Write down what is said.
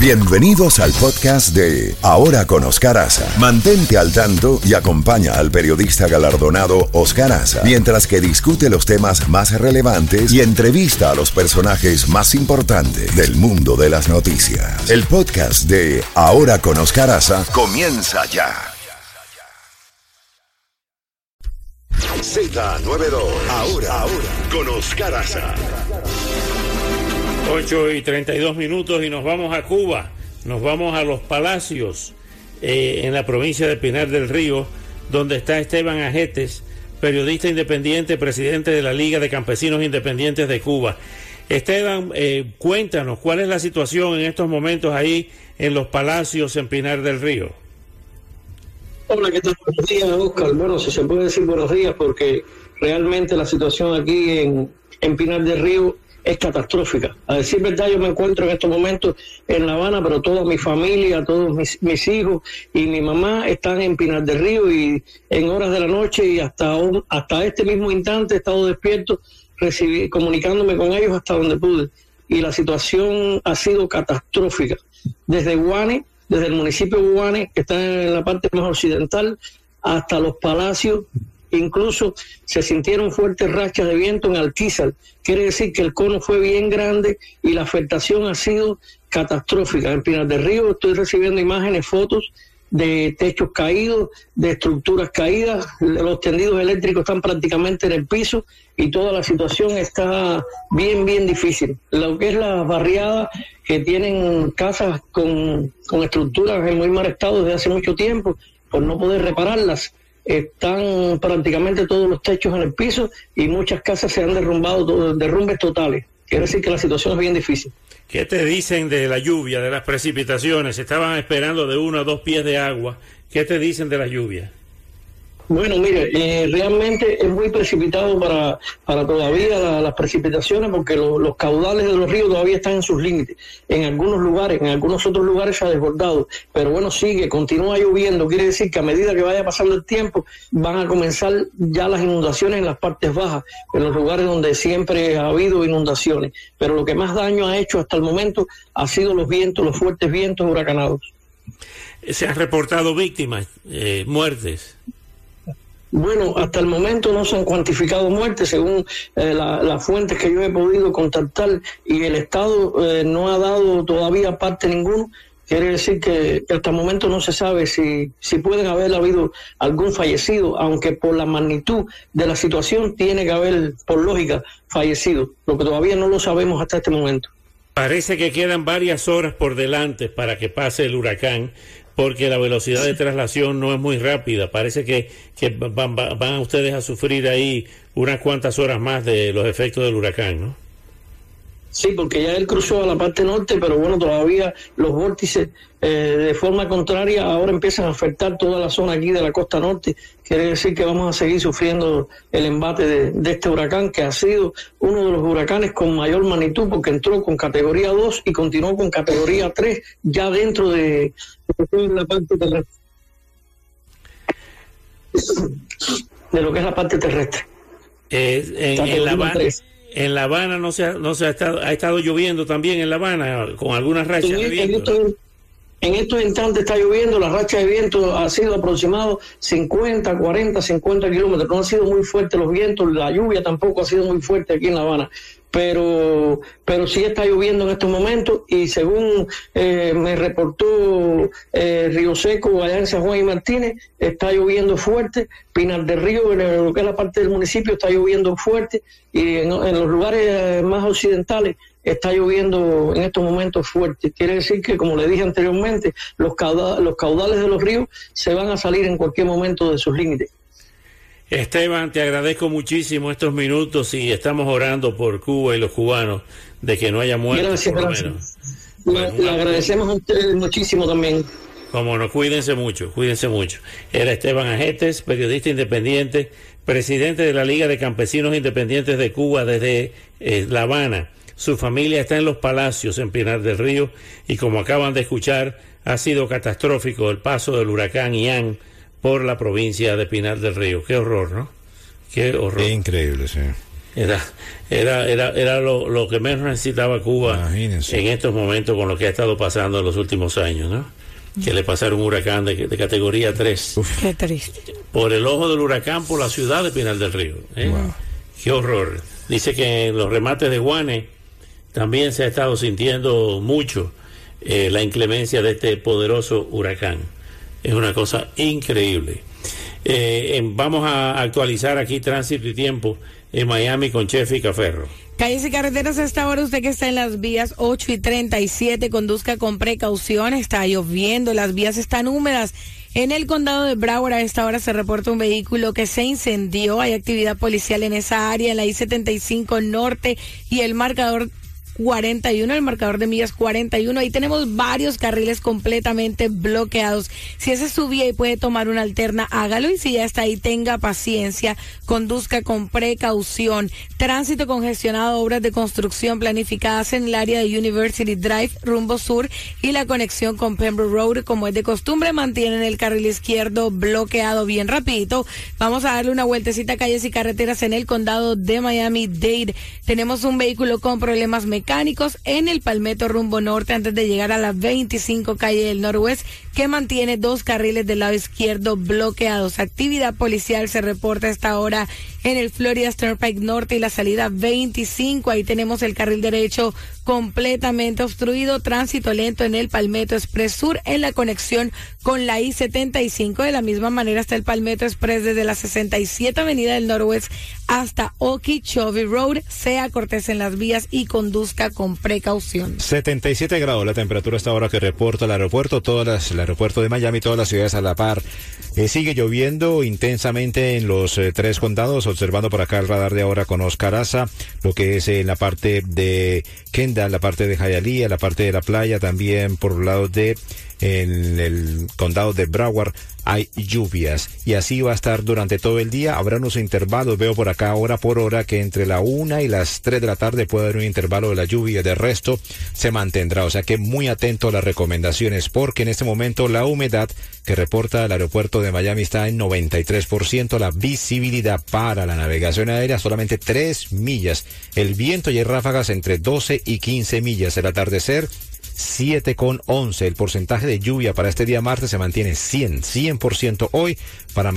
Bienvenidos al podcast de Ahora con Oscar. Mantente al tanto y acompaña al periodista galardonado Oscar Aza mientras que discute los temas más relevantes y entrevista a los personajes más importantes del mundo de las noticias. El podcast de Ahora con Oscar Aza comienza ya. Z92, ahora, ahora, con Oscar Aza. 8 y 32 minutos y nos vamos a Cuba, nos vamos a los Palacios, eh, en la provincia de Pinar del Río, donde está Esteban Ajetes, periodista independiente, presidente de la Liga de Campesinos Independientes de Cuba. Esteban, eh, cuéntanos, ¿cuál es la situación en estos momentos ahí en los Palacios en Pinar del Río? Hola, ¿qué tal? Buenos días, Oscar. Bueno, si se puede decir buenos días, porque realmente la situación aquí en, en Pinar del Río es catastrófica. A decir verdad, yo me encuentro en estos momentos en La Habana, pero toda mi familia, todos mis, hijos y mi mamá están en Pinar del Río y en horas de la noche y hasta, hasta este mismo instante he estado despierto recibí, comunicándome con ellos hasta donde pude. Y la situación ha sido catastrófica. Desde Guane, desde el municipio de Guane, que está en la parte más occidental, hasta los palacios Incluso se sintieron fuertes rachas de viento en Alquizar. Quiere decir que el cono fue bien grande y la afectación ha sido catastrófica. En Pinar del Río estoy recibiendo imágenes, fotos de techos caídos, de estructuras caídas, los tendidos eléctricos están prácticamente en el piso y toda la situación está bien, bien difícil. Lo que es las barriadas que tienen casas con, con estructuras en muy mal estado desde hace mucho tiempo, por no poder repararlas, están prácticamente todos los techos en el piso y muchas casas se han derrumbado, derrumbes totales. Quiere decir que la situación es bien difícil. ¿Qué te dicen de la lluvia, de las precipitaciones? Estaban esperando de uno a dos pies de agua. ¿Qué te dicen de la lluvia? Bueno, mire, eh, realmente es muy precipitado para, para todavía las precipitaciones porque los caudales de los ríos todavía están en sus límites. En algunos lugares, en algunos otros lugares se ha desbordado, pero bueno, sigue, continúa lloviendo. Quiere decir que a medida que vaya pasando el tiempo van a comenzar ya las inundaciones en las partes bajas, en los lugares donde siempre ha habido inundaciones. Pero lo que más daño ha hecho hasta el momento ha sido los vientos, los fuertes vientos huracanados. ¿Se han reportado víctimas, eh, muertes? Bueno, hasta el momento no se han cuantificado muertes según eh, las fuentes que yo he podido contactar y el Estado eh, no ha dado todavía parte ninguno. Quiere decir que hasta el momento no se sabe si, si pueden haber habido algún fallecido, aunque por la magnitud de la situación tiene que haber, por lógica, fallecido, lo que todavía no lo sabemos hasta este momento. Parece que quedan varias horas por delante para que pase el huracán porque la velocidad de traslación no es muy rápida. Parece que, van, van, ustedes a sufrir ahí unas cuantas horas más de los efectos del huracán, ¿no? Sí, porque ya él cruzó a la parte norte, pero bueno, todavía los vórtices eh, de forma contraria ahora empiezan a afectar toda la zona aquí de la costa norte. Quiere decir que vamos a seguir sufriendo el embate de, este huracán, que ha sido uno de los huracanes con mayor magnitud, porque entró con categoría 2 y continuó con categoría 3 ya dentro de, la parte terrestre. De lo que es la parte terrestre. Eh, en, la en La Habana no se ha, no se ha estado, ha estado lloviendo también en La Habana con algunas rachas de viento. En estos, instantes está lloviendo, la racha de viento ha sido aproximado 50, 40, 50 kilómetros. No han sido muy fuertes los vientos, la lluvia tampoco ha sido muy fuerte aquí en La Habana pero, pero sí está lloviendo en estos momentos y según eh, me reportó eh, Río Seco allá en San Juan y Martínez, está lloviendo fuerte, Pinar del Río, en lo que es la parte del municipio, está lloviendo fuerte y en, los lugares más occidentales está lloviendo en estos momentos fuerte. Quiere decir que, como le dije anteriormente, los, los caudales de los ríos se van a salir en cualquier momento de sus límites. Esteban, te agradezco muchísimo estos minutos y estamos orando por Cuba y los cubanos de que no haya muertes. Gracias, Le, agradecemos a ustedes muchísimo también. Como no, cuídense mucho, cuídense mucho. Era Esteban Ajetes, periodista independiente, presidente de la Liga de Campesinos Independientes de Cuba desde eh, La Habana. Su familia está en los palacios en Pinar del Río y como acaban de escuchar, ha sido catastrófico el paso del huracán Ian por la provincia de Pinar del Río. Qué horror, ¿no? Qué horror. increíble, sí. Era, era, era, era lo, lo que menos necesitaba Cuba Imagínense. en estos momentos con lo que ha estado pasando en los últimos años, ¿no? Que le pasaron un huracán de, de categoría 3 Qué triste. por el ojo del huracán por la ciudad de Pinal del Río. ¿eh? Qué horror. Dice que en los remates de Guane también se ha estado sintiendo mucho eh, la inclemencia de este poderoso huracán. Es una cosa increíble. Eh, vamos a actualizar aquí tránsito y tiempo en Miami con Chefi Caferro. Calles y carreteras a esta hora, usted que está en las vías 8 y 37, conduzca con precaución, está lloviendo, las vías están húmedas. En el condado de Broward a esta hora se reporta un vehículo que se incendió, hay actividad policial en esa área, en la I-75 norte y el marcador 41, el marcador de millas 41. Ahí tenemos varios carriles completamente bloqueados. Si esa es su vía y puede tomar una alterna, hágalo. Y si ya está ahí, tenga paciencia, conduzca con precaución. Tránsito congestionado, obras de construcción planificadas en el área de University Drive, rumbo sur, y la conexión con Pembroke Road, como es de costumbre, mantienen el carril izquierdo bloqueado bien rapidito. Vamos a darle una vueltecita a calles y carreteras en el condado de Miami-Dade. Tenemos un vehículo con problemas mecánicos en el Palmetto rumbo norte antes de llegar a la 25 calle del Noroeste que mantiene dos carriles del lado izquierdo bloqueados. Actividad policial se reporta esta hora en el Florida Turnpike Norte y la salida 25. Ahí tenemos el carril derecho completamente obstruido. Tránsito lento en el Palmetto Express Sur en la conexión con la I-75. De la misma manera está el Palmetto Express desde la 67 Avenida del Noroeste hasta Okeechobee Road. Sea cortés en las vías y conduzca con precaución. 77 grados la temperatura hasta ahora que reporta el aeropuerto, todas aeropuerto de Miami, todas las ciudades a la par. Eh, sigue lloviendo intensamente en los eh, tres condados, observando por acá el radar de ahora con Oscar Asa, lo que es en la parte de Kendall, la parte de Hialeah, la parte de la playa, también por un lado de en el condado de Broward hay lluvias y así va a estar durante todo el día. Habrá unos intervalos, veo por acá hora por hora que entre la una y las tres de la tarde puede haber un intervalo de la lluvia. De resto se mantendrá, o sea que muy atento a las recomendaciones porque en este momento la humedad que reporta el aeropuerto de Miami está en 93%, la visibilidad para la navegación aérea solamente 3 millas, el viento y hay ráfagas entre 12 y 15 millas, el atardecer 7 con 11. El porcentaje de lluvia para este día martes se mantiene 100, 100% hoy para